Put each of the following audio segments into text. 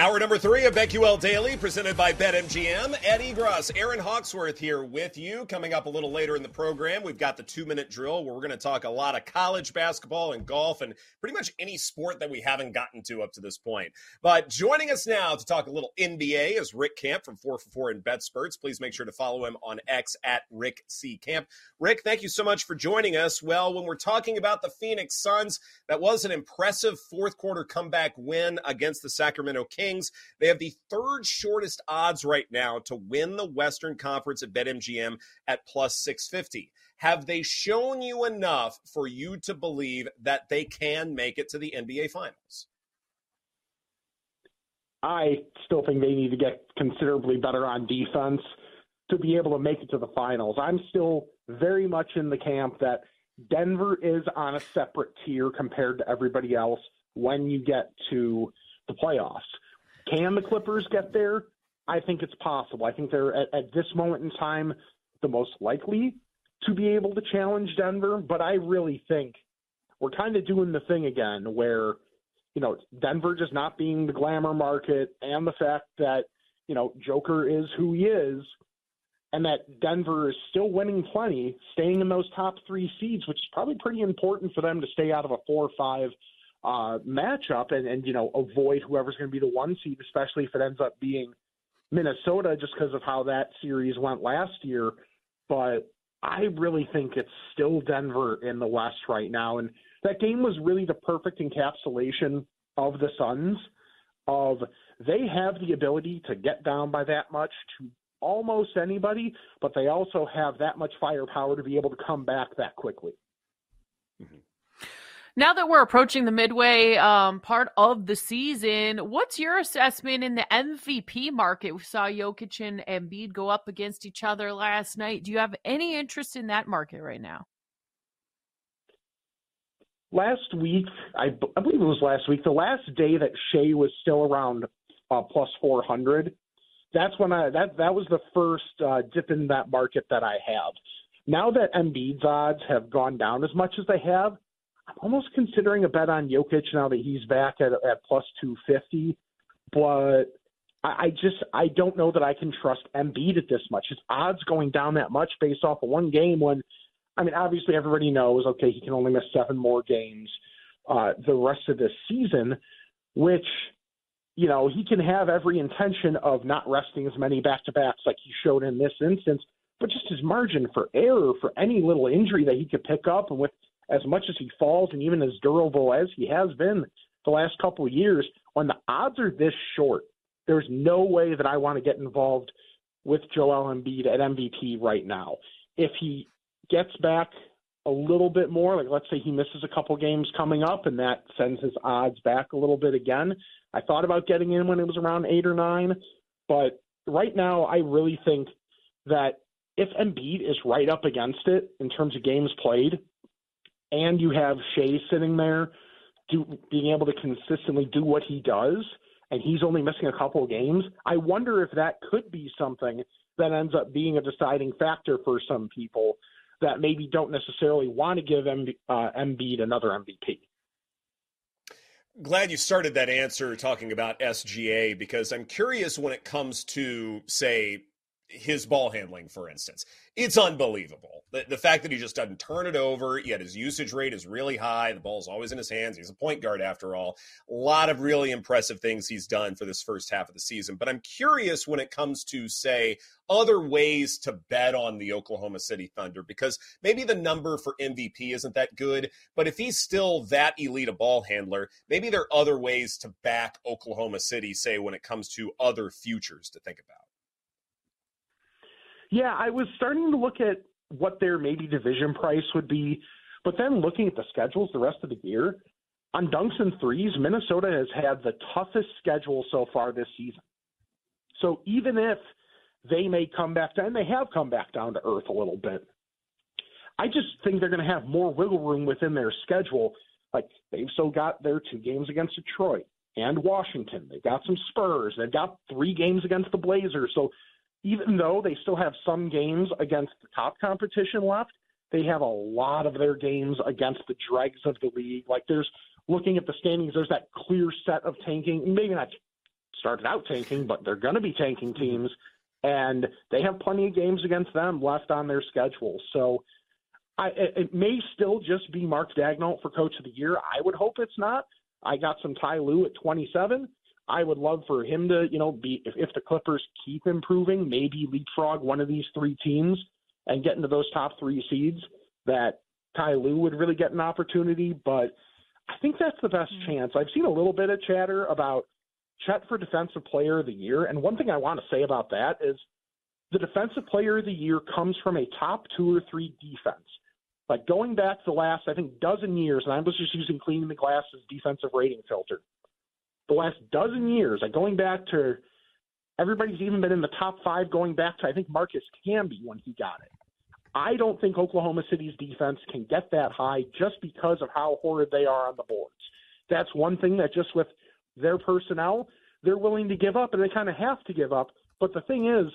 Hour number three of BetQL Daily, presented by BetMGM. Ed Egros, Erin Hawksworth here with you. Coming up a little later in the program, we've got the two minute drill where we're going to talk a lot of college basketball and golf and pretty much any sport that we haven't gotten to up to this point. But joining us now to talk a little NBA is Rick Camp from 4 for 4 in BetSperts. Please make sure to follow him on X at Rick C. Camp. Rick, thank you so much for joining us. Well, when we're talking about the Phoenix Suns, that was an impressive fourth quarter comeback win against the Sacramento Kings. Kings. They have the third shortest odds right now to win the Western Conference at BetMGM at plus 650. Have they shown you enough for you to believe that they can make it to the NBA Finals? I still think they need to get considerably better on defense to be able to make it to the finals. I'm still very much in the camp that Denver is on a separate tier compared to everybody else when you get to the playoffs. Can the Clippers get there? I think it's possible. I think they're at, at this moment in time the most likely to be able to challenge Denver, but I really think we're kind of doing the thing again where, you know, Denver just not being the glamour market and the fact that, you know, Joker is who he is and that Denver is still winning plenty, staying in those top three seeds, which is probably pretty important for them to stay out of a four or five uh, matchup and, and, you know, avoid whoever's going to be the one seed, especially if it ends up being Minnesota, just because of how that series went last year. But I really think it's still Denver in the West right now. And that game was really the perfect encapsulation of the Suns of they have the ability to get down by that much to almost anybody, but they also have that much firepower to be able to come back that quickly. Mm-hmm. Now that we're approaching the midway um, part of the season, what's your assessment in the MVP market? We saw Jokic and Embiid go up against each other last night. Do you have any interest in that market right now? Last week, I, I believe it was last week, the last day that Shai was still around uh, plus 400. That's when I that that was the first uh, dip in that market that I have. Now that Embiid's odds have gone down as much as they have, I'm almost considering a bet on Jokic now that he's back at at plus two fifty, but I, I just I don't know that I can trust Embiid at this much. His odds going down that much based off of one game when, I mean, obviously everybody knows okay he can only miss seven more games uh, the rest of this season, which you know he can have every intention of not resting as many back to backs like he showed in this instance, but just his margin for error for any little injury that he could pick up and with as much as he falls and even as durable as he has been the last couple of years, when the odds are this short, there's no way that I want to get involved with Joel Embiid at MVP right now. If he gets back a little bit more, like let's say he misses a couple games coming up and that sends his odds back a little bit again. I thought about getting in when it was around eight or nine, but right now I really think that if Embiid is right up against it in terms of games played, and you have Shai sitting there do, being able to consistently do what he does, and he's only missing a couple of games, I wonder if that could be something that ends up being a deciding factor for some people that maybe don't necessarily want to give M- uh, Embiid another MVP. Glad you started that answer talking about SGA because I'm curious when it comes to, say, his ball handling, for instance. It's unbelievable. The, the fact that he just doesn't turn it over, yet his usage rate is really high. The ball's always in his hands. He's a point guard after all. A lot of really impressive things he's done for this first half of the season. But I'm curious when it comes to, say, other ways to bet on the Oklahoma City Thunder because maybe the number for MVP isn't that good, but if he's still that elite a ball handler, maybe there are other ways to back Oklahoma City, say, when it comes to other futures to think about. Yeah, I was starting to look at what their maybe division price would be But then looking at the schedules the rest of the year, on dunks and threes, Minnesota has had the toughest schedule so far this season. So even if they may come back down, they have come back down to earth a little bit, I just think they're going to have more wiggle room within their schedule. Like they've still got their two games against Detroit and Washington. They've got some Spurs. They've got three games against the Blazers. So even though they still have some games against the top competition left, they have a lot of their games against the dregs of the league. Like there's looking at the standings, there's that clear set of tanking, maybe not started out tanking, but they're going to be tanking mm-hmm. teams, and they have plenty of games against them left on their schedule. So I, it may still just be Mark Daigneault for Coach of the Year. I would hope it's not. I got some Ty Lue at 27. I would love for him to, you know, be if, if the Clippers keep improving, maybe leapfrog one of these three teams and get into those top three seeds. That Ty Lue would really get an opportunity, but I think that's the best mm-hmm. chance. I've seen a little bit of chatter about Chet for Defensive Player of the Year, and one thing I want to say about that is the Defensive Player of the Year comes from a top two or three defense. Like going back to the last, I think, dozen years, and I was just using Cleaning the Glass's defensive rating filter. The last dozen years, like going back to everybody's even been in the top five going back to I think Marcus Camby when he got it. I don't think Oklahoma City's defense can get that high just because of how horrid they are on the boards. That's one thing that just with their personnel, they're willing to give up, and they kind of have to give up. But the thing is,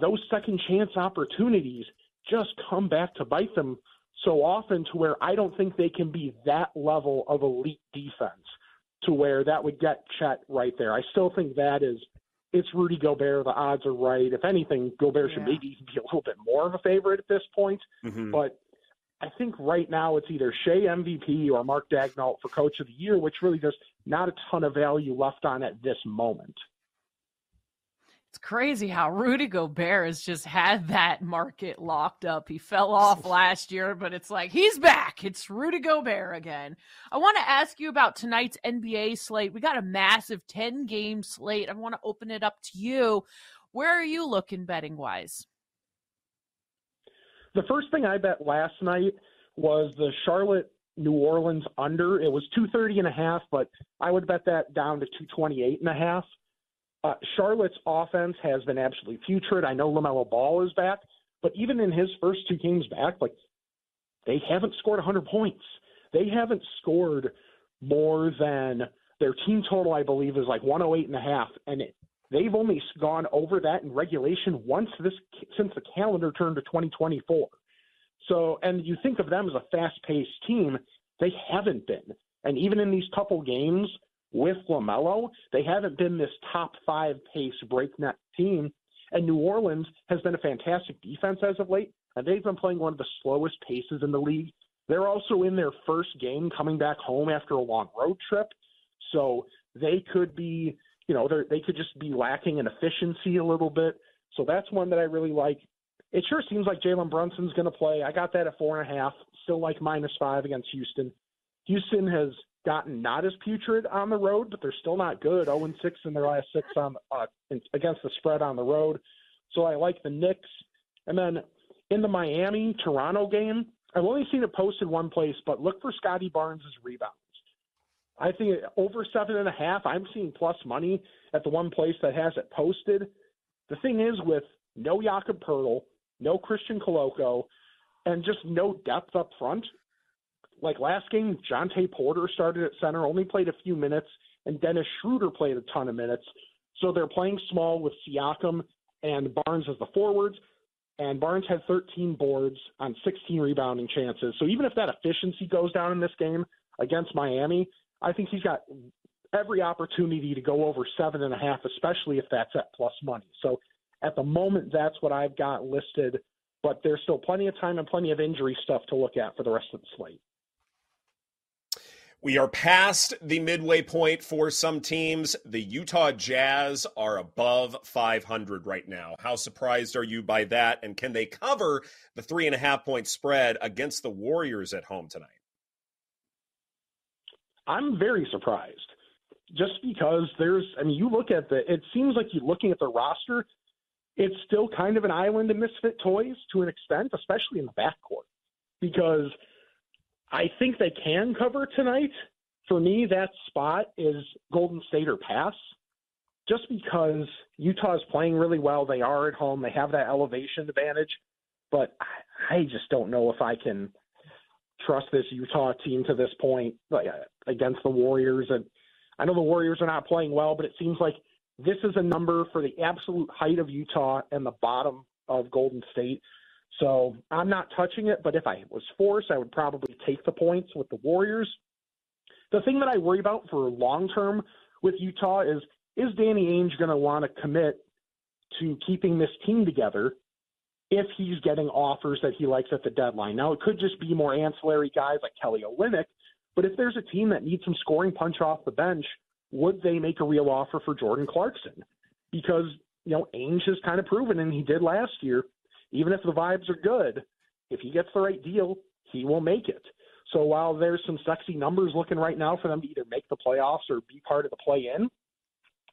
those second chance opportunities just come back to bite them so often to where I don't think they can be that level of elite defense to where that would get Chet right there. I still think that is it's Rudy Gobert. The odds are right. If anything, Gobert yeah. should maybe even be a little bit more of a favorite at this point. Mm-hmm. But I think right now it's either Shai MVP or Mark Daigneault for Coach of the Year, which really there's not a ton of value left on at this moment. It's crazy how Rudy Gobert has just had that market locked up. He fell off last year, but it's like he's back. It's Rudy Gobert again. I want to ask you about tonight's NBA slate. We got a massive 10 game slate. I want to open it up to you. Where are you looking betting wise? The first thing I bet last night was the Charlotte New Orleans under. It was 230 and a half, but I would bet that down to 228 and a half. Uh, Charlotte's offense has been absolutely putrid. I know LaMelo Ball is back, but even in his first two games back, like they haven't scored 100 points. They haven't scored more than their team total, I believe, is like 108 and a half, and it, they've only gone over that in regulation once this since the calendar turned to 2024. So, and you think of them as a fast-paced team, they haven't been. And even in these couple games, with LaMelo, they haven't been this top five pace breakneck team. And New Orleans has been a fantastic defense as of late, and they've been playing one of the slowest paces in the league. They're also in their first game coming back home after a long road trip. So they could be, you know, they could just be lacking in efficiency a little bit. So that's one that I really like. It sure seems like Jalen Brunson's going to play. I got that at four and a half. Still like minus five against Houston. Houston has gotten not as putrid on the road, but they're still not good. 0 and 6 in their last six on uh, against the spread on the road. So I like the Knicks. And then in the Miami Toronto game, I've only seen it posted one place, but look for Scottie Barnes' rebounds. I think over seven and a half. I'm seeing plus money at the one place that has it posted. The thing is, with no Jakob Poeltl, no Christian Koloko, and just no depth up front, like last game, Jontay Porter started at center, only played a few minutes, and Dennis Schroeder played a ton of minutes. So they're playing small with Siakam and Barnes as the forwards. And Barnes had 13 boards on 16 rebounding chances. So even if that efficiency goes down in this game against Miami, I think he's got every opportunity to go over seven and a half, especially if that's at plus money. So at the moment, that's what I've got listed. But there's still plenty of time and plenty of injury stuff to look at for the rest of the slate. We are past the midway point for some teams. The Utah Jazz are above 500 right now. How surprised are you by that? And can they cover the three and a half point spread against the Warriors at home tonight? I'm very surprised just because there's, I mean, you look at the, it seems like you're looking at the roster, it's still kind of an island of misfit toys to an extent, especially in the backcourt. Because I think they can cover tonight. For me, that spot is Golden State or pass, just because Utah is playing really well. They are at home. They have that elevation advantage, but I just don't know if I can trust this Utah team to this point like, against the Warriors. And I know the Warriors are not playing well, but it seems like this is a number for the absolute height of Utah and the bottom of Golden State. So I'm not touching it, but if I was forced, I would probably take the points with the Warriors. The thing that I worry about for long term with Utah is is Danny Ainge going to want to commit to keeping this team together if he's getting offers that he likes at the deadline? Now, it could just be more ancillary guys like Kelly Olynyk, but if there's a team that needs some scoring punch off the bench, would they make a real offer for Jordan Clarkson? Because, you know, Ainge has kind of proven, and he did last year, even if the vibes are good, if he gets the right deal, he will make it. So while there's some sexy numbers looking right now for them to either make the playoffs or be part of the play in,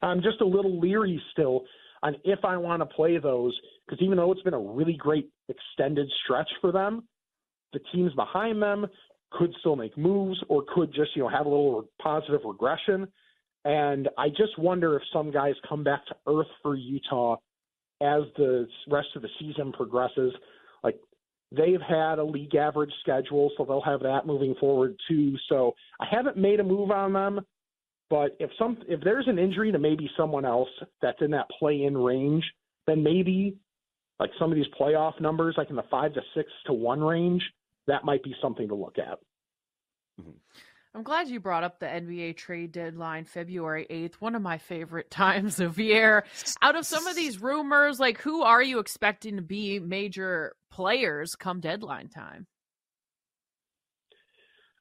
I'm just a little leery still on if I want to play those because even though it's been a really great extended stretch for them, the teams behind them could still make moves or could just you know have a little positive regression. And I just wonder if some guys come back to earth for Utah as the rest of the season progresses. Like they've had a league average schedule, so they'll have that moving forward too. So I haven't made a move on them, but if some if there's an injury to maybe someone else that's in that play in range, then maybe like some of these playoff numbers, like in the five to six to one range, that might be something to look at. Mm-hmm. I'm glad you brought up the NBA trade deadline, February 8th, one of my favorite times of year. Out of some of these rumors, like who are you expecting to be major players come deadline time?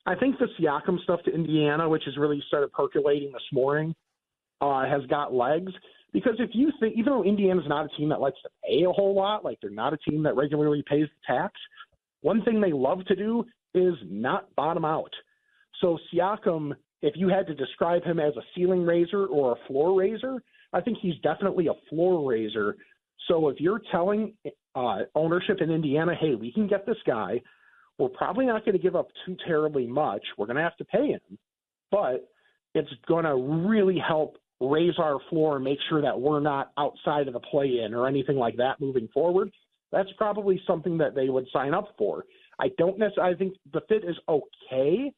I think the Siakam stuff to Indiana, which has really started percolating this morning, uh, has got legs. Because if you think, even though Indiana's not a team that likes to pay a whole lot, like they're not a team that regularly pays the tax, one thing they love to do is not bottom out. So Siakam, if you had to describe him as a ceiling raiser or a floor raiser, I think he's definitely a floor raiser. So if you're telling uh, ownership in Indiana, hey, we can get this guy, we're probably not going to give up too terribly much. We're going to have to pay him, but it's going to really help raise our floor and make sure that we're not outside of the play in or anything like that moving forward. That's probably something that they would sign up for. I don't necessarily I think the fit is okay,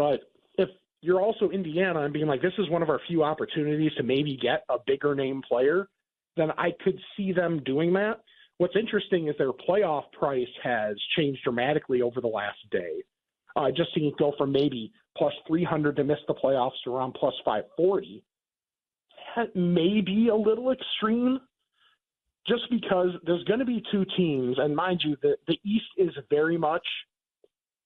but if you're also Indiana and being like, this is one of our few opportunities to maybe get a bigger name player, then I could see them doing that. What's interesting is their playoff price has changed dramatically over the last day. Uh, just seeing it go from maybe plus 300 to miss the playoffs to around plus 540. That may be a little extreme, just because there's going to be two teams, and mind you, the, the East is very much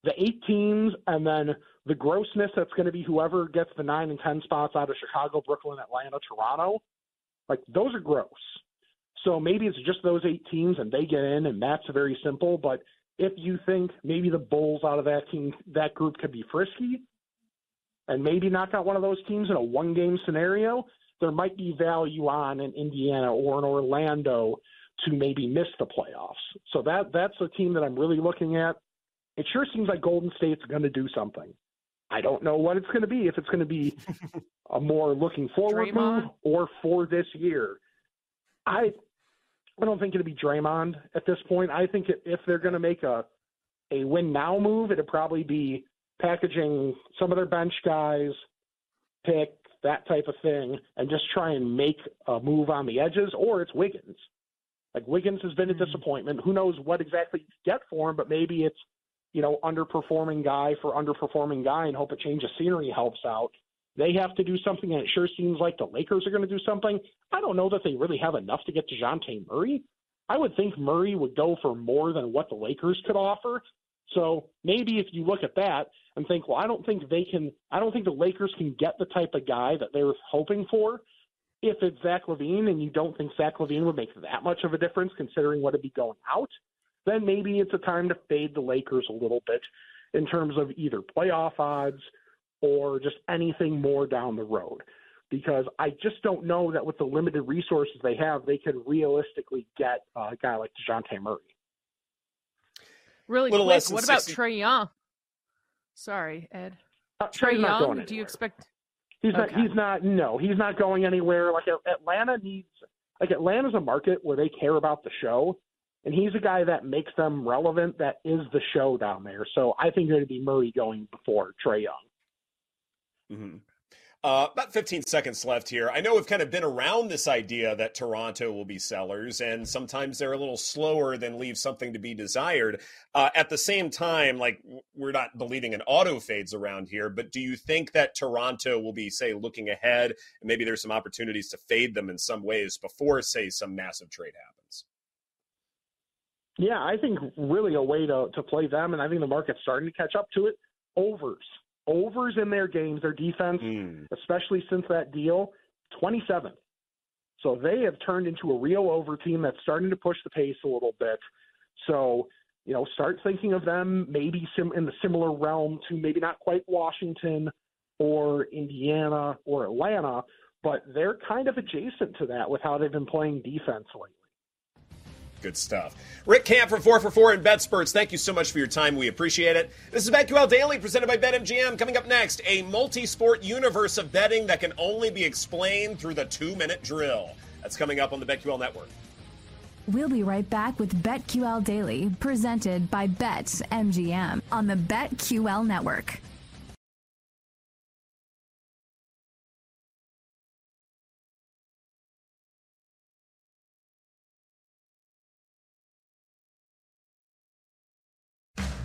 the eight teams, and then the grossness that's going to be whoever gets the nine and ten spots out of Chicago, Brooklyn, Atlanta, Toronto. Like those are gross. So maybe it's just those eight teams and they get in, and that's very simple. But if you think maybe the Bulls out of that team, that group could be frisky, and maybe knock out one of those teams in a one-game scenario, there might be value on an Indiana or an Orlando to maybe miss the playoffs. So that that's a team that I'm really looking at. It sure seems like Golden State's going to do something. I don't know what it's going to be. If it's going to be a more looking forward Draymond. move or for this year, I I don't think it'll be Draymond at this point. I think if they're going to make a a win now move, it'd probably be packaging some of their bench guys, pick that type of thing, and just try and make a move on the edges. Or it's Wiggins. Like Wiggins has been a mm-hmm. disappointment. Who knows what exactly you get for him? But maybe it's you know, underperforming guy for underperforming guy and hope a change of scenery helps out. They have to do something, and it sure seems like the Lakers are going to do something. I don't know that they really have enough to get DeJounte Murray. I would think Murray would go for more than what the Lakers could offer. So maybe if you look at that and think, well, I don't think they can, I don't think the Lakers can get the type of guy that they were hoping for. If it's Zach LaVine and you don't think Zach LaVine would make that much of a difference considering what would be going out, then maybe it's a time to fade the Lakers a little bit in terms of either playoff odds or just anything more down the road. Because I just don't know that with the limited resources they have, they could realistically get a guy like DeJounte Murray. Really quick, what about Trae Young? Sorry, Ed. Uh, Trae not going Young, anywhere. do you expect? He's Okay. not. He's not. No, he's not going anywhere. Like Atlanta needs. Like Atlanta's a market where they care about the show, and he's a guy that makes them relevant. That is the show down there. So I think it'd be Murray going before Trae Young. hmm Uh, about 15 seconds left here. I know we've kind of been around this idea that Toronto will be sellers, and sometimes they're a little slower than leave something to be desired. Uh, at the same time, like we're not believing in auto fades around here, but do you think that Toronto will be, say, looking ahead, and maybe there's some opportunities to fade them in some ways before, say, some massive trade happens? Yeah, I think really a way to to play them, and I think the market's starting to catch up to it. Overs, overs in their games, their defense, Hmm. especially since that deal, 27. So they have turned into a real over team that's starting to push the pace a little bit. So, you know, start thinking of them maybe sim- in the similar realm to maybe not quite Washington or Indiana or Atlanta, but they're kind of adjacent to that with how they've been playing defense lately. Good stuff. Rick Camp from 4 for 4 and BetSperts, thank you so much for your time. We appreciate it. This is BetQL Daily presented by BetMGM. Coming up next, a multi sport universe of betting that can only be explained through the two minute drill. That's coming up on the BetQL Network. We'll be right back with BetQL Daily, presented by BetMGM on the BetQL Network.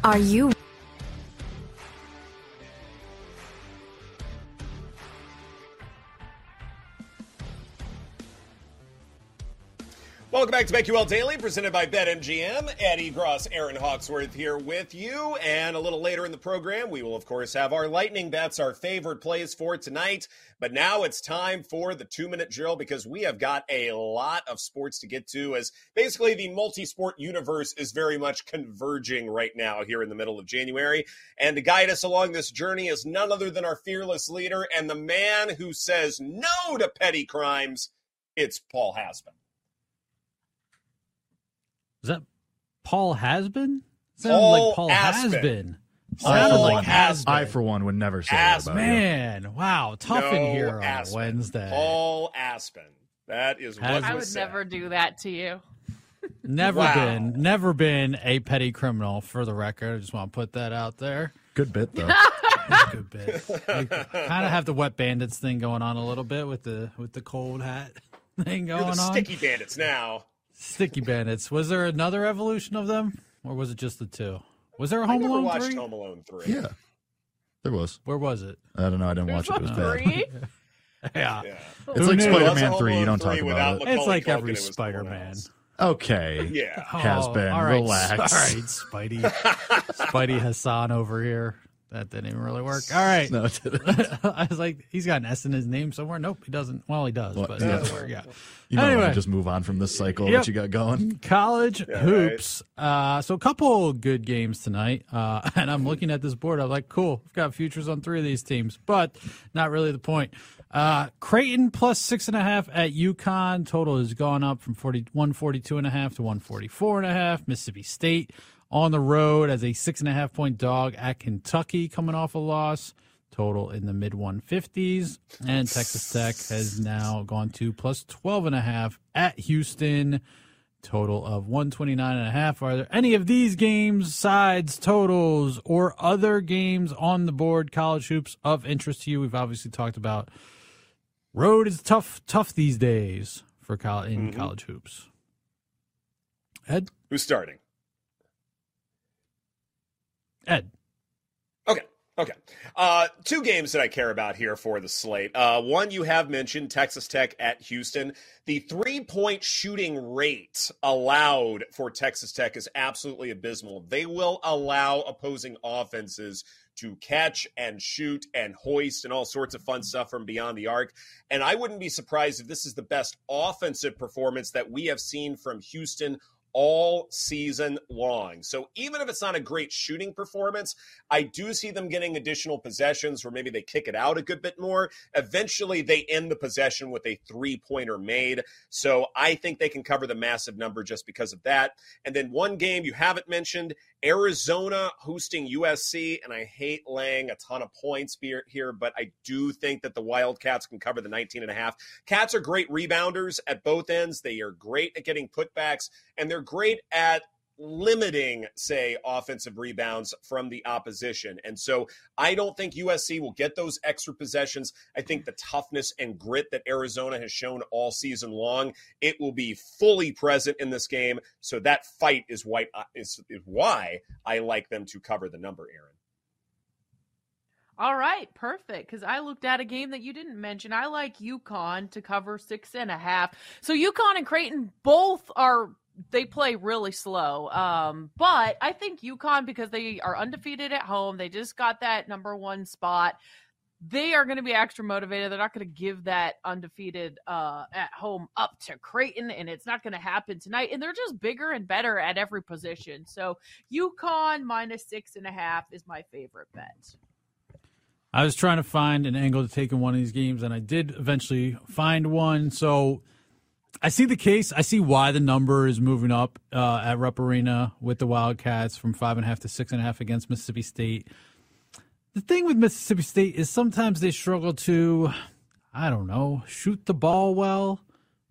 Are you Welcome back to BetQL Daily, presented by BetMGM. Ed Egros, Erin Hawksworth here with you. And a little later in the program, we will, of course, have our lightning bets, our favorite plays for tonight. But now it's time for the two minute drill because we have got a lot of sports to get to as basically the multi sport universe is very much converging right now here in the middle of January. And to guide us along this journey is none other than our fearless leader and the man who says no to petty crimes. It's Paul Hasbin. Is that Paul Hasbin? Sounded Paul like Paul Aspen. Hasbin. Paul Sounded like Aspen. Hasbin. I, for one, would never say that Aspen. about you. Man, wow, tough in No here on Aspen. Wednesday. Paul Aspen. That is what I was would said. never do that to you. Never Wow. been, never been a petty criminal. For the record, I just want to put that out there. Good bit though. Good bit. kind of have the wet bandits thing going on a little bit with the with the cold hat thing You're going the on. sticky bandits now. Sticky bandits. Was there another evolution of them, or was it just the two? Was there a Home never Alone watched three? Home Alone three. yeah, there was. Where was it? I don't know. I didn't watch it. It was bad. Three? Yeah. Yeah. It's Who like knew? It was a Spider-Man three. You don't talk about it. It's like Culkin, every it Spider-Man. Okay. Yeah. Oh, Has been. all right, Relax. All right, Spidey. Spidey Hassan over here. That didn't even really work. All right. No, it didn't. I was like, he's got an S in his name somewhere. Nope, he doesn't. Well, he does, Well, but yeah. it doesn't work. Yeah. You might want Anyway. to just move on from this cycle Yep. that you got going. College Yeah, hoops. Uh, so a couple good games tonight. Uh, and I'm looking at this board. I'm like, cool. We've got futures on three of these teams, but not really the point. Uh, Creighton plus six and a half at UConn. Total has gone up from 40, 142 and a half to 144 and a half. Mississippi State on the road as a six and a half point dog at Kentucky coming off a loss. Total in the mid 150s. And Texas Tech has now gone to plus 12 and a half at Houston total of 129 and a half are there any of these games sides totals or other games on the board college hoops of interest to you we've obviously talked about road is tough tough these days for college in mm-hmm. college hoops ed Who's starting? Ed Okay. Okay. Uh, two games that I care about here for the slate. Uh, one you have mentioned, Texas Tech at Houston. The three point shooting rate allowed for Texas Tech is absolutely abysmal. They will allow opposing offenses to catch and shoot and hoist and all sorts of fun stuff from beyond the arc. And I wouldn't be surprised if this is the best offensive performance that we have seen from Houston all season long. So even if it's not a great shooting performance, I do see them getting additional possessions where maybe they kick it out a good bit more. Eventually, they end the possession with a three pointer made. So I think they can cover the massive number just because of that. And then one game you haven't mentioned Arizona hosting USC, and I hate laying a ton of points here, but I do think that the Wildcats can cover the 19 and a half. Cats are great rebounders at both ends. They are great at getting putbacks, and they're great at limiting, say, offensive rebounds from the opposition. And so I don't think USC will get those extra possessions. I think the toughness and grit that Arizona has shown all season long, it will be fully present in this game. So that fight is why, uh, is, is why I like them to cover the number, Erin. All right, perfect. Because I looked at a game that you didn't mention. I like UConn to cover six and a half. So UConn and Creighton both are they play really slow. Um, but I think UConn, because they are undefeated at home, they just got that number one spot. They are going to be extra motivated. They're not going to give that undefeated uh, at home up to Creighton, and it's not going to happen tonight. And they're just bigger and better at every position. So UConn minus six and a half is my favorite bet. I was trying to find an angle to take in one of these games, and I did eventually find one. So I see the case. I see why the number is moving up uh, at Rupp Arena with the Wildcats from five and a half to six and a half against Mississippi State. The thing with Mississippi State is sometimes they struggle to, I don't know, shoot the ball well.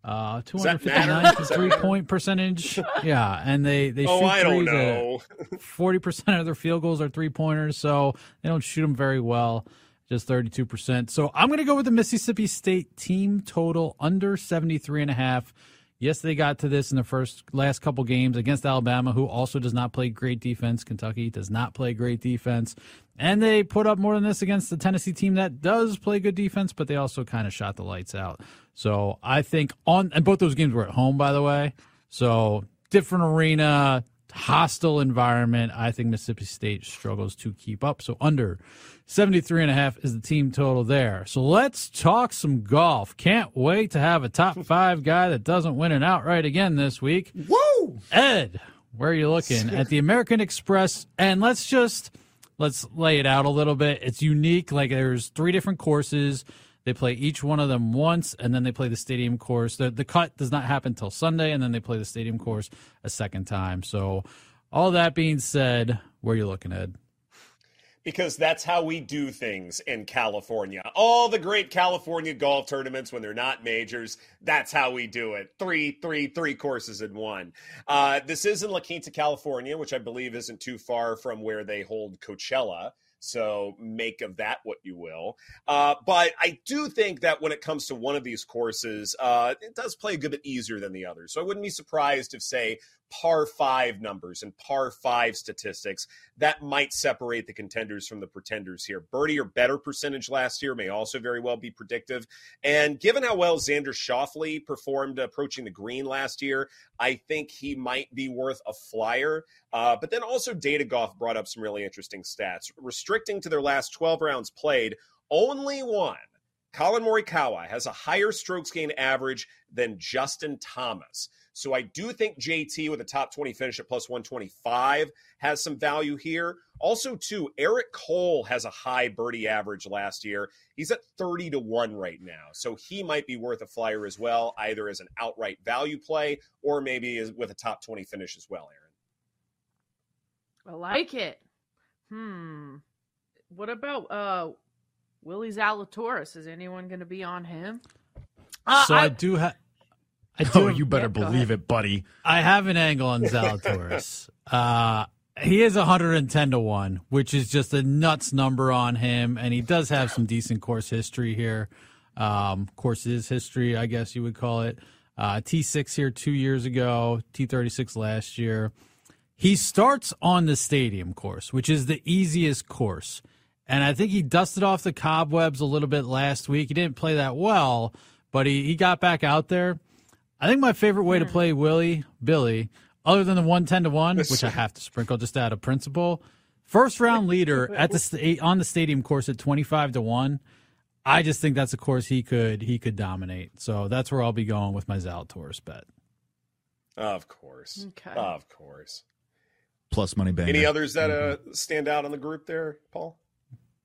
Uh, 259 to three point percentage. Yeah, and they they oh, shoot I don't know. Forty percent of their field goals are three pointers, so they don't shoot them very well just 32%. So I'm going to go with the Mississippi State team total under 73 and a half. Yes, they got to this in the first last couple games against Alabama, who also does not play great defense. Kentucky does not play great defense. And they put up more than this against the Tennessee team that does play good defense, but they also kind of shot the lights out. So I think on and both those games were at home, by the way. So different arena, hostile environment. I think Mississippi State struggles to keep up. So under 73 and a half is the team total there. So let's talk some golf. Can't wait to have a top five guy that doesn't win an outright again this week. Woo! Ed, where are you looking? At the American Express. And let's just let's lay it out a little bit. It's unique. Like there's three different courses. They play each one of them once, and then they play the stadium course. The the cut does not happen until Sunday, and then they play the stadium course a second time. So, all that being said, where are you looking, Ed? because that's how we do things in California. All the great California golf tournaments, when they're not majors, that's how we do it. Three, three, three courses in one. Uh, this is in La Quinta, California, which I believe isn't too far from where they hold Coachella. So make of that what you will. Uh, but I do think that when it comes to one of these courses, uh, it does play a good bit easier than the others. So I wouldn't be surprised if, say, par five numbers and par five statistics that might separate the contenders from the pretenders here. Birdie or better percentage last year may also very well be predictive. And given how well Xander Schauffele performed approaching the green last year, I think he might be worth a flyer. Uh, but then also Data Golf brought up some really interesting stats. Restricting to their last 12 rounds played, only one. Collin Morikawa has a higher strokes gain average than Justin Thomas. So I do think JT with a top 20 finish at plus 125 has some value here. Also, too, Eric Cole has a high birdie average last year. He's at 30 to 1 right now. So he might be worth a flyer as well, either as an outright value play or maybe with a top 20 finish as well, Erin. I like it. Hmm. What about uh Willie Zalatoris? Is anyone going to be on him? Uh, so I, I do have I do. Oh, you better yeah, believe it, buddy. I have an angle on Zalatoris. uh, he is 110 to 1, which is just a nuts number on him. And he does have some decent course history here. Um, courses history, I guess you would call it. Uh, T6 here two years ago, T36 last year. He starts on the stadium course, which is the easiest course. And I think he dusted off the cobwebs a little bit last week. He didn't play that well, but he, he got back out there. I think my favorite way to hmm. play Willie Billy, other than the one ten to one, which I have to sprinkle just out of principle, first round leader at the sta- on the stadium course at twenty five to one. I just think that's a course he could he could dominate. So that's where I'll be going with my Zalatoris bet. Of course, okay. of course. Plus money bank. Any others that uh, stand out in the group there, Paul?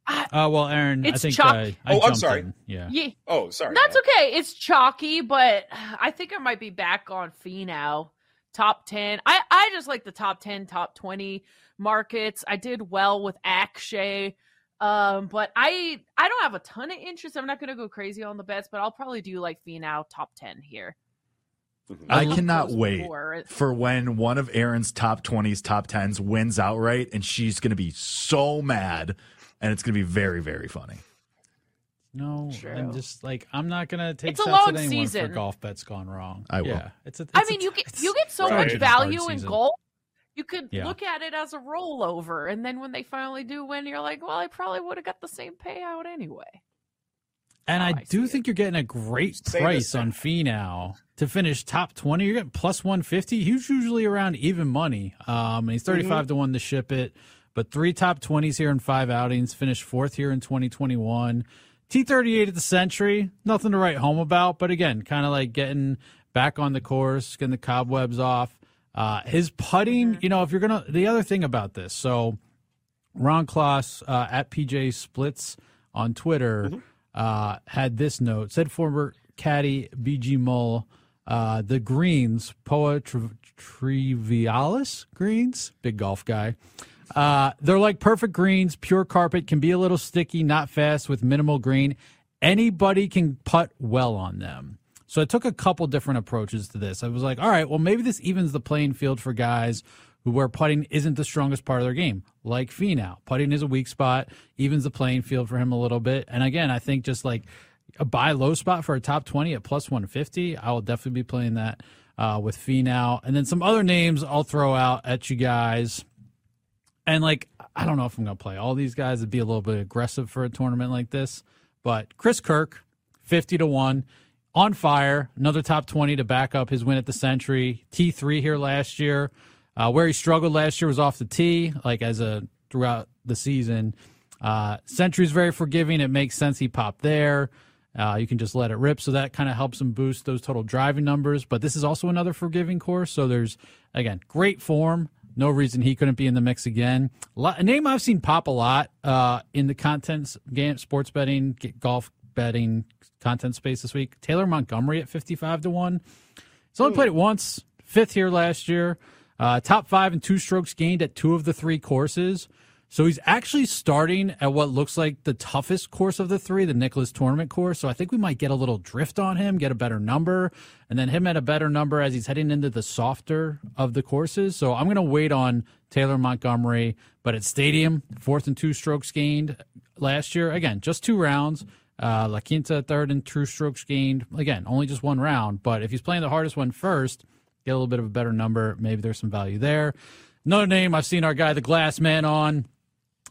Uh, well, Erin, it's I think chalky. I, I oh, I'm sorry. In. Yeah. yeah. Oh, sorry. That's okay. It's chalky, but I think I might be back on Finau top 10. I, I just like the top 10, top 20 markets. I did well with Akshay. Um, but I I don't have a ton of interest. I'm not gonna go crazy on the bets, but I'll probably do like Finau top 10 here. Mm-hmm. I cannot wait for when one of Erin's top 20s, top 10s wins outright, and she's going to be so mad, and it's going to be very, very funny. No, True. I'm just like I'm not gonna take it's shots at anyone season. for golf bets gone wrong. I will. Yeah, it's a. It's I mean, you get you get so much value in golf. You could yeah. look at it as a rollover, and then when they finally do win, you're like, well, I probably would have got the same payout anyway. And I, I do think it. you're getting a great price on Finau to finish top 20. You're getting plus 150. He's usually around even money. Um, and he's 35 mm-hmm. to 1 to ship it. But three top 20s here in five outings. Finished fourth here in 2021. T38 at the Sentry, Nothing to write home about. But again, kind of like getting back on the course, getting the cobwebs off. Uh, his putting, mm-hmm. you know, if you're going to, the other thing about this. So Ron Kloss uh, at PJ Splits on Twitter. Mm-hmm uh, had this note said former caddy BG Mull, uh, the greens, Poa Trivialis greens, big golf guy. Uh, they're like perfect greens, pure carpet, can be a little sticky, not fast, with minimal green. Anybody can putt well on them. So I took a couple different approaches to this. I was like, all right, well, maybe this evens the playing field for guys who where putting isn't the strongest part of their game, like Finau. Putting is a weak spot, evens the playing field for him a little bit. And again, I think just like a buy low spot for a top 20 at plus 150, I will definitely be playing that uh, with Finau. And then some other names I'll throw out at you guys. And like, I don't know if I'm going to play all these guys. It'd be a little bit aggressive for a tournament like this. But Chris Kirk, 50 to 1 on fire. Another top 20 to back up his win at the Sentry. T3 here last year. Uh, where he struggled last year was off the tee, like as a throughout the season. Uh, Sentry's very forgiving. It makes sense he popped there. Uh, you can just let it rip, so that kind of helps him boost those total driving numbers. But this is also another forgiving course, so there's again great form. No reason he couldn't be in the mix again. A name I've seen pop a lot uh, in the content game, sports betting, golf betting content space this week. Taylor Montgomery at fifty-five to one. He's only played it once, fifth here last year. Uh, top five and two strokes gained at two of the three courses. So he's actually starting at what looks like the toughest course of the three, the Nicklaus Tournament course. So I think we might get a little drift on him, get a better number, and then him at a better number as he's heading into the softer of the courses. So I'm going to wait on Taylor Montgomery, but at Stadium, fourth and two strokes gained last year. Again, just two rounds. Uh, La Quinta, third and two strokes gained. Again, only just one round. But if he's playing the hardest one first, get a little bit of a better number. Maybe there's some value there. Another name I've seen our guy, the Glass Man, on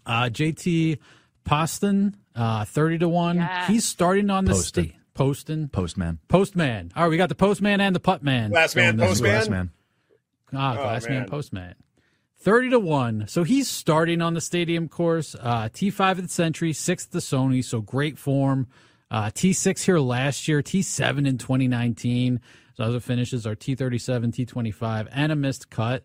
uh, JT Poston, uh, thirty to one. Yes. He's starting on the state. Poston. Postman. Postman. All right, we got the postman and the puttman. Last man, postman. Glass man. Ah, oh, glass man, postman. 30 to 1. So he's starting on the stadium course. Uh, T5 at the Sentry, 6th the Sony, so great form. Uh, T6 here last year, T7 in 2019. So other finishes are T37, T25, and a missed cut.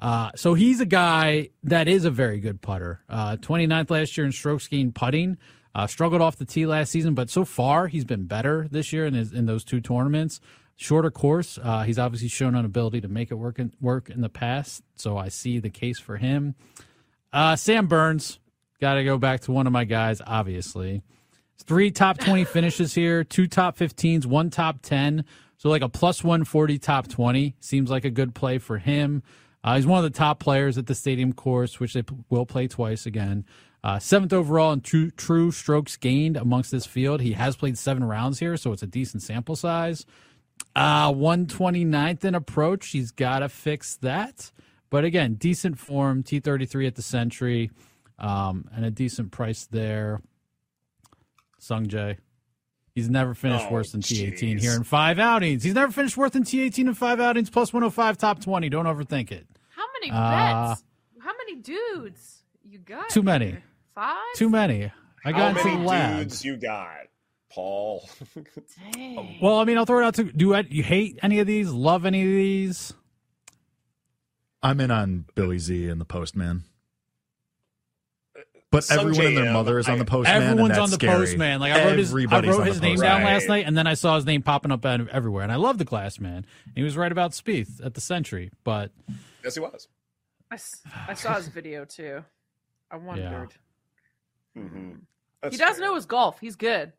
Uh, so he's a guy that is a very good putter. Uh, 29th last year in strokes gained putting. Uh, struggled off the tee last season, but so far he's been better this year in, his, in those two tournaments. Shorter course, uh, he's obviously shown an ability to make it work in, work in the past, so I see the case for him. Uh, Sam Burns, got to go back to one of my guys, obviously. Three top 20 finishes here, two top 15s, one top 10. So like a plus 140 top 20 seems like a good play for him. Uh, he's one of the top players at the stadium course, which they will play twice again. Uh, seventh overall in true, true strokes gained amongst this field. He has played seven rounds here, so it's a decent sample size. Uh, 129th in approach. He's got to fix that. But again, decent form. T33 at the Sentry, um, and a decent price there. Sung Jae. He's never finished oh, worse than T18 here in five outings. He's never finished worse than T18 in five outings, plus 105 top 20. Don't overthink it. How many uh, bets? How many dudes you got? Too many. Five? Too many. I got How many the dudes you got, Paul? Dang. Well, I mean, I'll throw it out to do I, you hate any of these? Love any of these? I'm in on Billy Z and the Postman. But Sung everyone and their mother is on the postman. Everyone's on the scary. postman. Like I wrote his, I wrote his name down last night, and then I saw his name popping up everywhere. And I love the glass man. He was right about Spieth at the Sentry, but yes, he was. I, I saw his video too. I wondered. Yeah. Mm-hmm. He does fair. know his golf. He's good.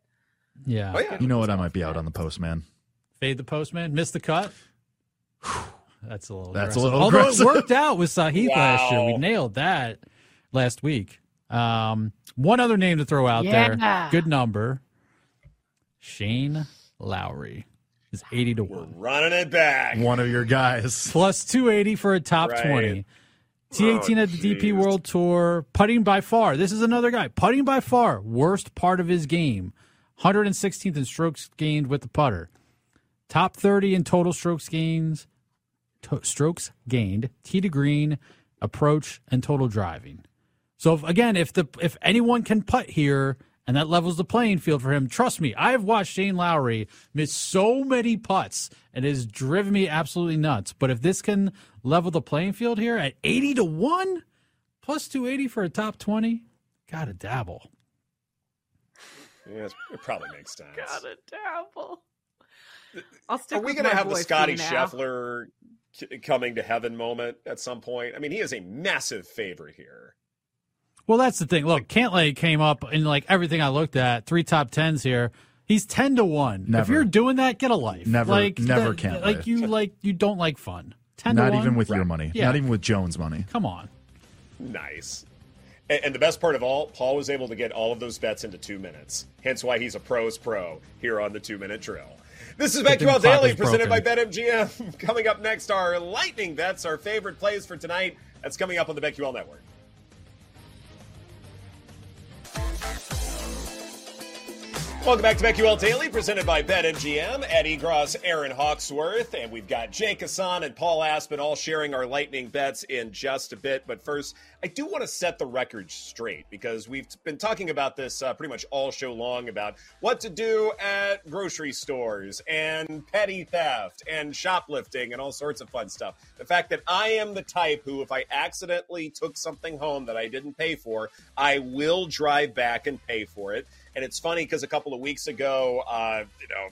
Yeah. Oh, yeah. You know what? I might be out on the postman. Fade the postman. Miss the cut. That's a little. That's aggressive. a little. Although aggressive. it worked out with Sahith wow. last year, we nailed that last week. Um, one other name to throw out yeah. there. Good number. Shane Lowry is eighty to one. We're Running it back. One of your guys. Plus two eighty for a top right. twenty. T18 oh, at the geez. DP World Tour, putting by far. This is another guy. Putting by far, worst part of his game. 116th in strokes gained with the putter. Top 30 in total strokes gains, to- strokes gained, T to green, approach, and total driving. So if, again, if the if anyone can putt here and that levels the playing field for him, trust me, I've watched Shane Lowry miss so many putts and it has driven me absolutely nuts. But if this can level the playing field here at 80 to 1 plus 280 for a top 20, gotta dabble. Yeah, it probably makes sense. Gotta dabble. I'll stick Are we going to have the Scottie Scheffler coming to heaven moment at some point? I mean, he is a massive favorite here. Well, that's the thing. Look, Cantlay came up in like everything I looked at, three top tens here. He's ten to one. Never. If you're doing that, get a life. Never, like never can. Like you like you don't like fun. Ten Not to even one? with right. your money. Yeah. Not even with Jones' money. Come on. Nice. And, and the best part of all, Paul was able to get all of those bets into two minutes. Hence why he's a pro's pro here on the two minute drill. This is BetQL Daily presented by BetMGM. Coming up next, our lightning bets, our favorite plays for tonight. That's coming up on the BetQL Network. Welcome back to BetQL Daily, presented by BetMGM. Ed Egros, Erin Hawksworth, and we've got Jake Hassan and Paul Aspen all sharing our lightning bets in just a bit. But first, I do want to set the record straight because we've been talking about this uh, pretty much all show long about what to do at grocery stores and petty theft and shoplifting and all sorts of fun stuff. The fact that I am the type who, if I accidentally took something home that I didn't pay for, I will drive back and pay for it. And it's funny because a couple of weeks ago, uh, you know,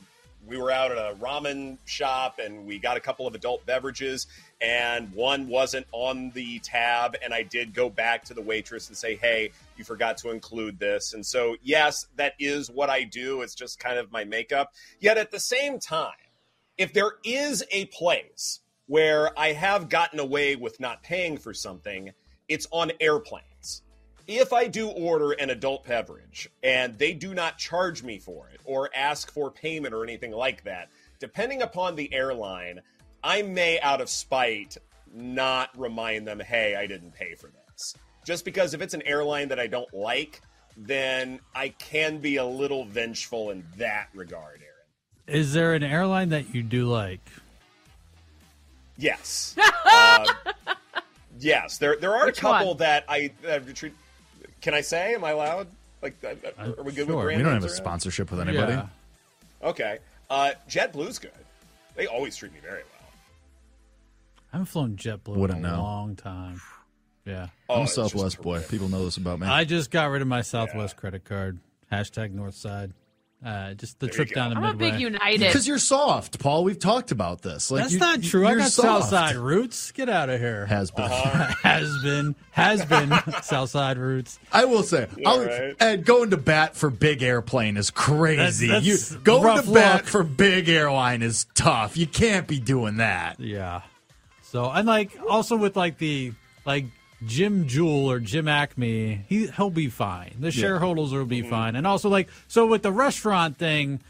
we were out at a ramen shop and we got a couple of adult beverages and one wasn't on the tab and i did go back to the waitress and say hey you forgot to include this. And so yes that is what i do. It's just kind of my makeup. Yet at the same time if there is a place where i have gotten away with not paying for something it's on airplanes if I do order an adult beverage and they do not charge me for it or ask for payment or anything like that, depending upon the airline, I may, out of spite, not remind them, hey, I didn't pay for this. Just because if it's an airline that I don't like, then I can be a little vengeful in that regard, Erin. Is there an airline that you do like? Yes. uh, yes, there there are Which a couple one? that I uh, treat. Can I say? Am I allowed? Like, uh, are we good sure. with brand We don't have a sponsorship with anybody. Yeah. Okay. Uh, JetBlue's good. They always treat me very well. I haven't flown JetBlue Wouldn't in a know. long time. Yeah. Oh, I'm a it's just Southwest boy. terrific. People know this about me. I just got rid of my Southwest credit card. Hashtag Northside. Uh, just the There trip down the I'm a Midway. big United. because you're soft, Paul. We've talked about this. Like That's you- not true. I you're got soft. Southside roots. Get out of here. Has been. has been has been Southside roots. I will say, I'll, right. and going to bat for big airplane is crazy. That's- that's you going rough to bat luck. for big airline is tough. You can't be doing that. Yeah. So and like also with like the like Jim Jewell or Jim Acme, he he'll be fine. The shareholders will be fine. And also like so with the restaurant thing,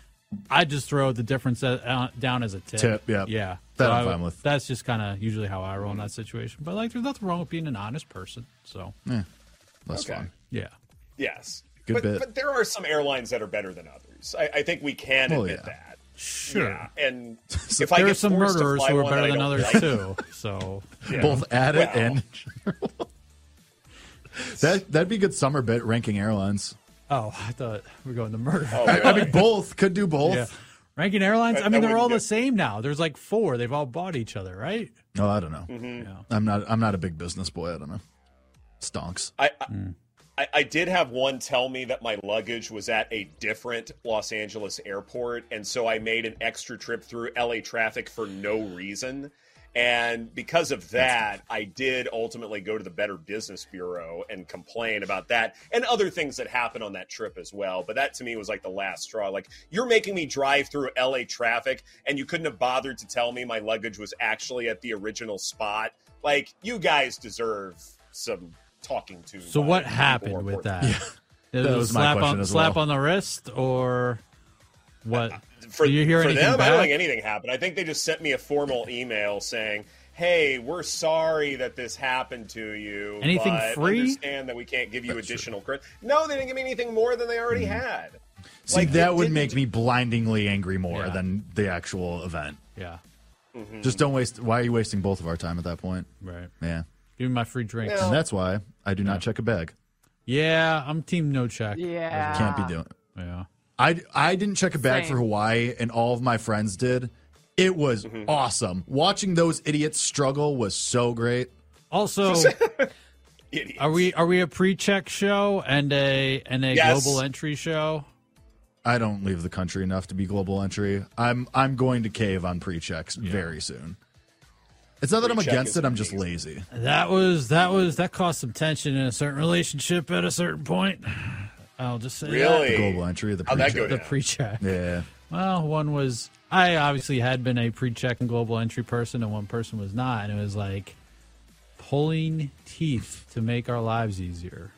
I just throw the difference uh, uh, down as a tip. Tip, yeah. Yeah. That So I'm I- fine with. That's just kind of usually how I roll in that situation. But like, there's nothing wrong with being an honest person. So That's Okay. fine. yeah. Yes. Good but, bit. but there are some airlines that are better than others. I, I think we can Well, admit yeah. that. Sure. Yeah. And if I There are some murderers who are better I than others like- too. So Both at it Well. and that that'd be a good summer bit ranking airlines. oh, I thought we are going to murder. Oh, I, I mean, both could do both. Yeah. Ranking Airlines. That- I mean, they're all wouldn't the same now. There's like four. They've all bought each other, right? Oh, I don't know. Mm-hmm. Yeah. I'm not. I'm not a big business boy. I don't know. Stonks. I, I, I, I, did have one tell me that my luggage was at a different Los Angeles airport, and so I made an extra trip through LA traffic for no reason. And because of that, I did ultimately go to the Better Business Bureau and complain about that and other things that happened on that trip as well. But that to me was like the last straw. Like, you're making me drive through LA traffic, and you couldn't have bothered to tell me my luggage was actually at the original spot. Like, you guys deserve some talking to. So what happened with that? Yeah. that was slap on slap well. on the wrist or what? Uh, for, you hear for them, back? I don't think anything happened. I think they just sent me a formal email saying, "Hey, we're sorry that this happened to you. Anything free? Understand that we can't give you That's additional credit. No, they didn't give me anything more than they already mm. had. See, like, that would make me blindingly angry more yeah. than the actual event. Yeah. Mm-hmm. Just don't waste. Why are you wasting both of our time at that point? Right. Yeah. Give me my free drink. And that's why I do not check a bag. Yeah, I'm team no check. Yeah. Can't be doing. Yeah. I I didn't check a bag Same. for Hawaii, and all of my friends did. It was mm-hmm. awesome. Watching those idiots struggle was so great. Also, are we are we a pre-check show and a and a yes. global entry show? I don't leave the country enough to be global entry. I'm I'm going to cave on pre-checks yeah. very soon. It's not that I'm against it. I'm just lazy. That was that was that caused some tension in a certain relationship at a certain point. I'll just say really that. the global entry, the pre-check. the pre-check. Yeah. Well, one was I obviously had been a pre-check and global entry person, and one person was not, and it was like pulling teeth to make our lives easier.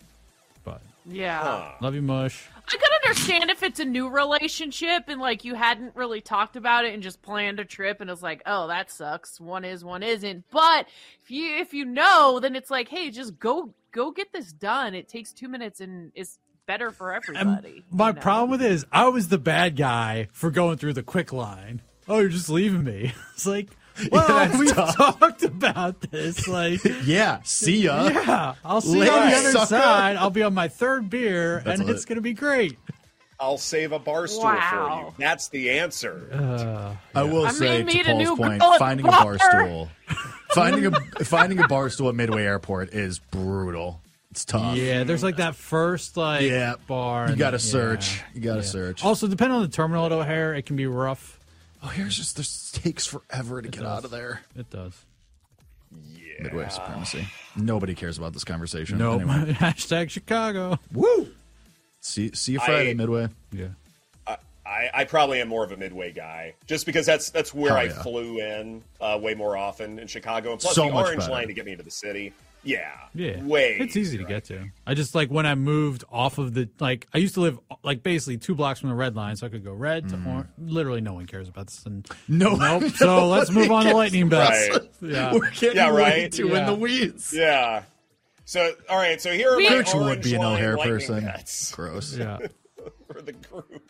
But yeah, huh. love you, mush. I could understand if it's a new relationship and like you hadn't really talked about it and just planned a trip and it's like, oh, that sucks. One is, one isn't. But if you if you know, then it's like, hey, just go go get this done. It takes two minutes and it's better for everybody. my you know? problem with it is I was the bad guy for going through the quick line. Oh, you're just leaving me. It's like well, yeah, we talked about this. Like, yeah, see ya. Yeah, I'll see you on the other sucker. side. I'll be on my third beer, That's and it's gonna be great. I'll save a bar stool wow. for you. That's the answer. Uh, I will I say, to Paul's point, finding a bar stool, finding a finding a bar stool at Midway Airport is brutal. It's tough. Yeah, there's like that first like yeah. bar. You got to search. Yeah, you got to yeah. search. Also, depending on the terminal at O'Hare, it can be rough. Oh, here's just this takes forever to it get does. out of there. It does. Yeah. Midway supremacy. Nobody cares about this conversation. No. Nope. Anyway. Hashtag Chicago. Woo. See see you Friday, I, Midway. Yeah. I, I, probably am more of a midway guy, just because that's that's where Hell I yeah. flew in uh, way more often in Chicago, and plus so the orange better. line to get me into the city. Yeah. Yeah. Way. It's easy to get to. I just like when I moved off of the like I used to live like basically two blocks from the red line, so I could go red to mm. orange. Literally, no one cares about this. And no, nope. so let's move on to lightning belts. Right. Yeah. We're getting yeah, right. To yeah. in the weeds. Yeah. So all right. So here are my Church would be an O'Hare person. Bets. Gross. Yeah. for the group.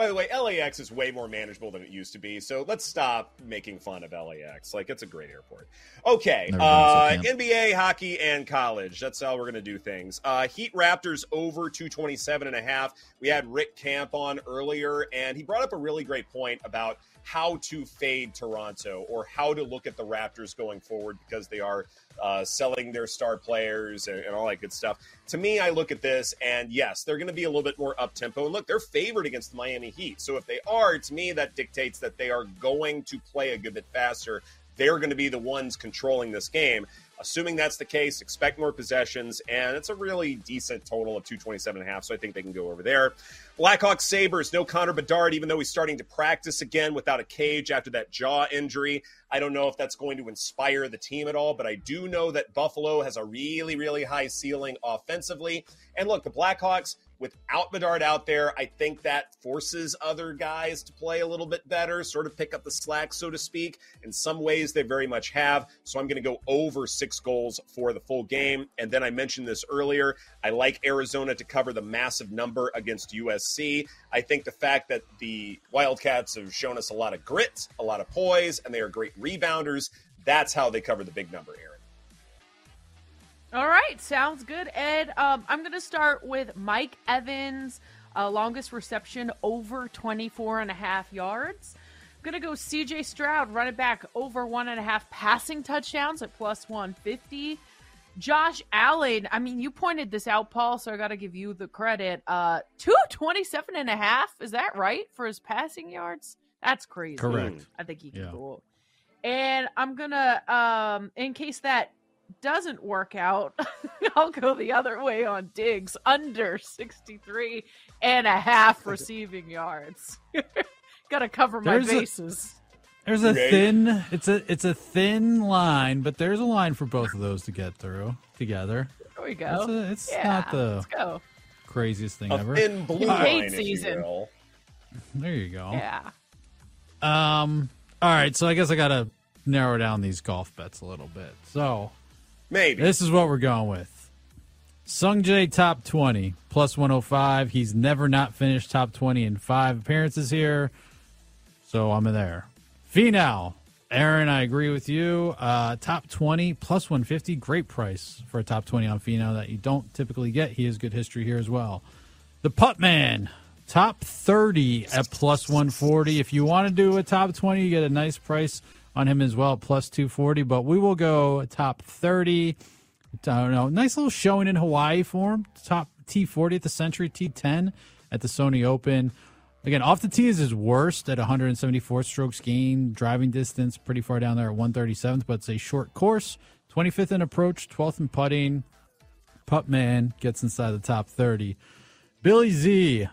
By the way, LAX is way more manageable than it used to be, so let's stop making fun of LAX. Like, it's a great airport. Okay, uh, NBA, hockey, and college. That's how we're going to do things. Uh, Heat Raptors over 227 and a half. We had Rick Camp on earlier, and he brought up a really great point about how to fade Toronto or how to look at the Raptors going forward because they are uh, selling their star players and, and, all that good stuff. To me, I look at this and yes, they're going to be a little bit more up tempo. And look, they're favored against the Miami Heat. So if they are, to me, that dictates that they are going to play a good bit faster. They're going to be the ones controlling this game. Assuming that's the case, expect more possessions, and it's a really decent total of 227 and a half, so I think they can go over there. Blackhawks Sabres, no Connor Bedard, even though he's starting to practice again without a cage after that jaw injury. I don't know if that's going to inspire the team at all, but I do know that Buffalo has a really, really high ceiling offensively. And look, the Blackhawks, without Bedard out there, I think that forces other guys to play a little bit better, sort of pick up the slack, so to speak. In some ways, they very much have. So I'm going to go over six goals for the full game. And then I mentioned this earlier. I like Arizona to cover the massive number against USC. I think the fact that the Wildcats have shown us a lot of grit, a lot of poise, and they are great rebounders, that's how they cover the big number, Erin. All right, sounds good, Ed. Um, I'm going to start with Mike Evans, uh, longest reception over 24 and a half yards. I'm going to go CJ Stroud, running back over one and a half passing touchdowns at plus 150. Josh Allen, I mean, you pointed this out, Paul, so I got to give you the credit. Uh, 227 and a half. Is that right for his passing yards? That's crazy. Correct. I think he can yeah. go. And I'm going to, um, in case that doesn't work out, I'll go the other way on Diggs under 63 and a half receiving yards. got to cover my There's bases. A- there's a thin it's a it's a thin line, but there's a line for both of those to get through together. There we go. It's, a, it's yeah, not the craziest thing a ever. Thin blue line, season. You there you go. Yeah. Um. All right. So I guess I gotta narrow down these golf bets a little bit. So maybe this is what we're going with. Sungjae top twenty 105. He's never not finished top twenty in five appearances here, so I'm in there. Finau. Erin, I agree with you. Uh, top 20 plus 150. Great price for a top 20 on Finau that you don't typically get. He has good history here as well. The Putt Man. Top 30 at plus 140. If you want to do a top 20, you get a nice price on him as well, plus 240. But we will go top 30. I don't know. Nice little showing in Hawaii form. Top T40 at the Sentry, T10 at the Sony Open. Again, off the tee is his worst at 174 strokes gain, driving distance pretty far down there at 137th, but it's a short course. 25th in approach, 12th in putting. Putt man gets inside the top 30. Billy Z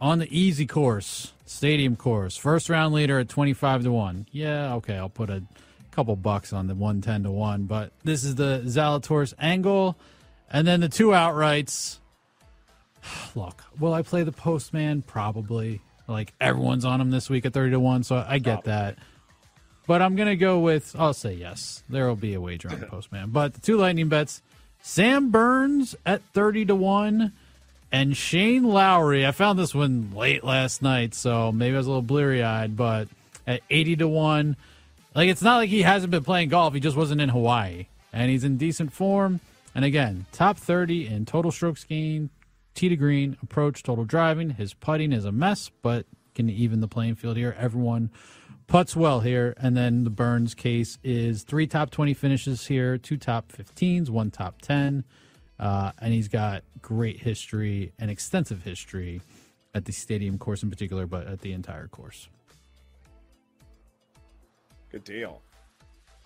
on the easy course, stadium course, first round leader at 25 to 1. Yeah, okay, I'll put a couple bucks on the 110 to 1, but this is the Zalatoris angle. And then the two outrights look, will I play the postman? Probably. Like everyone's on him this week at 30 to 1, so I get that. But I'm going to go with, I'll say yes. There will be a wager on the postman. But the two lightning bets Sam Burns at 30 to 1 and Shane Lowry. I found this one late last night, so maybe I was a little bleary eyed, but at 80 to 1. Like, it's not like he hasn't been playing golf, he just wasn't in Hawaii. And he's in decent form. And again, top 30 in total strokes gained, tee to green, approach, total driving. His putting is a mess, but can even the playing field here. Everyone puts well here. And then the Burns case is three top 20 finishes here, two top 15s, one top 10. Uh, and he's got great history and extensive history at the stadium course in particular, but at the entire course. Good deal.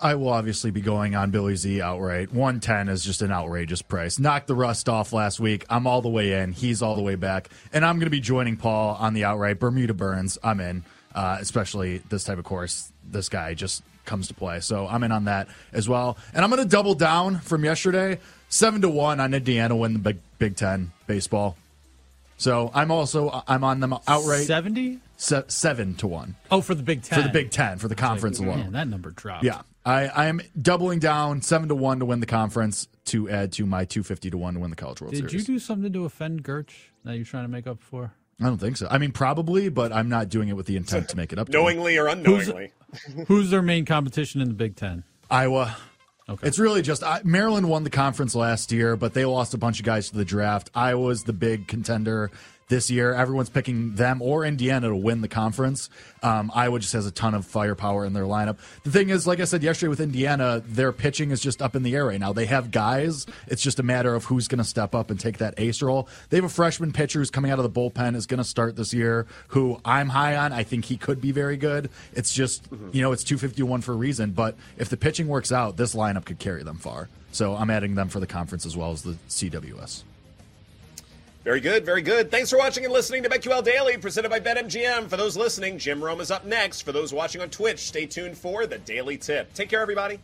I will obviously be going on Billy Z outright. 110 is just an outrageous price. Knocked the rust off last week. I'm all the way in. He's all the way back. And I'm going to be joining Paul on the outright. Bermuda Burns, I'm in, uh, especially this type of course. This guy just comes to play. So I'm in on that as well. And I'm going to double down from yesterday 7 to 1 on Indiana win the Big, Big Ten baseball. So I'm also I'm on them outright. 70? Se- seven to one. Oh, for the Big Ten. For the Big Ten, for the conference like, alone. Man, that number dropped. Yeah. I, I am doubling down seven to one to win the conference to add to my two fifty to one to win the College World Did Series. Did you do something to offend Gerch that you're trying to make up for? I don't think so. I mean, probably, but I'm not doing it with the intent to make it up. Knowingly or unknowingly. Who's, who's, their main competition in the Big Ten? Iowa. Okay. It's really just I, Maryland won the conference last year, but they lost a bunch of guys to the draft. Iowa's the big contender this year. Everyone's picking them or Indiana to win the conference. Um, Iowa just has a ton of firepower in their lineup. The thing is, like I said yesterday with Indiana, their pitching is just up in the air right now. They have guys. It's just a matter of who's going to step up and take that ace role. They have a freshman pitcher who's coming out of the bullpen, is going to start this year, who I'm high on. I think he could be very good. It's just, mm-hmm. you know, it's 251 for a reason. But if the pitching works out, this lineup could carry them far. So I'm adding them for the conference as well as the CWS. Very good, very good. Thanks for watching and listening to BetQL Daily, presented by BetMGM. For those listening, Jim Rome is up next. For those watching on Twitch, stay tuned for the Daily Tip. Take care, everybody.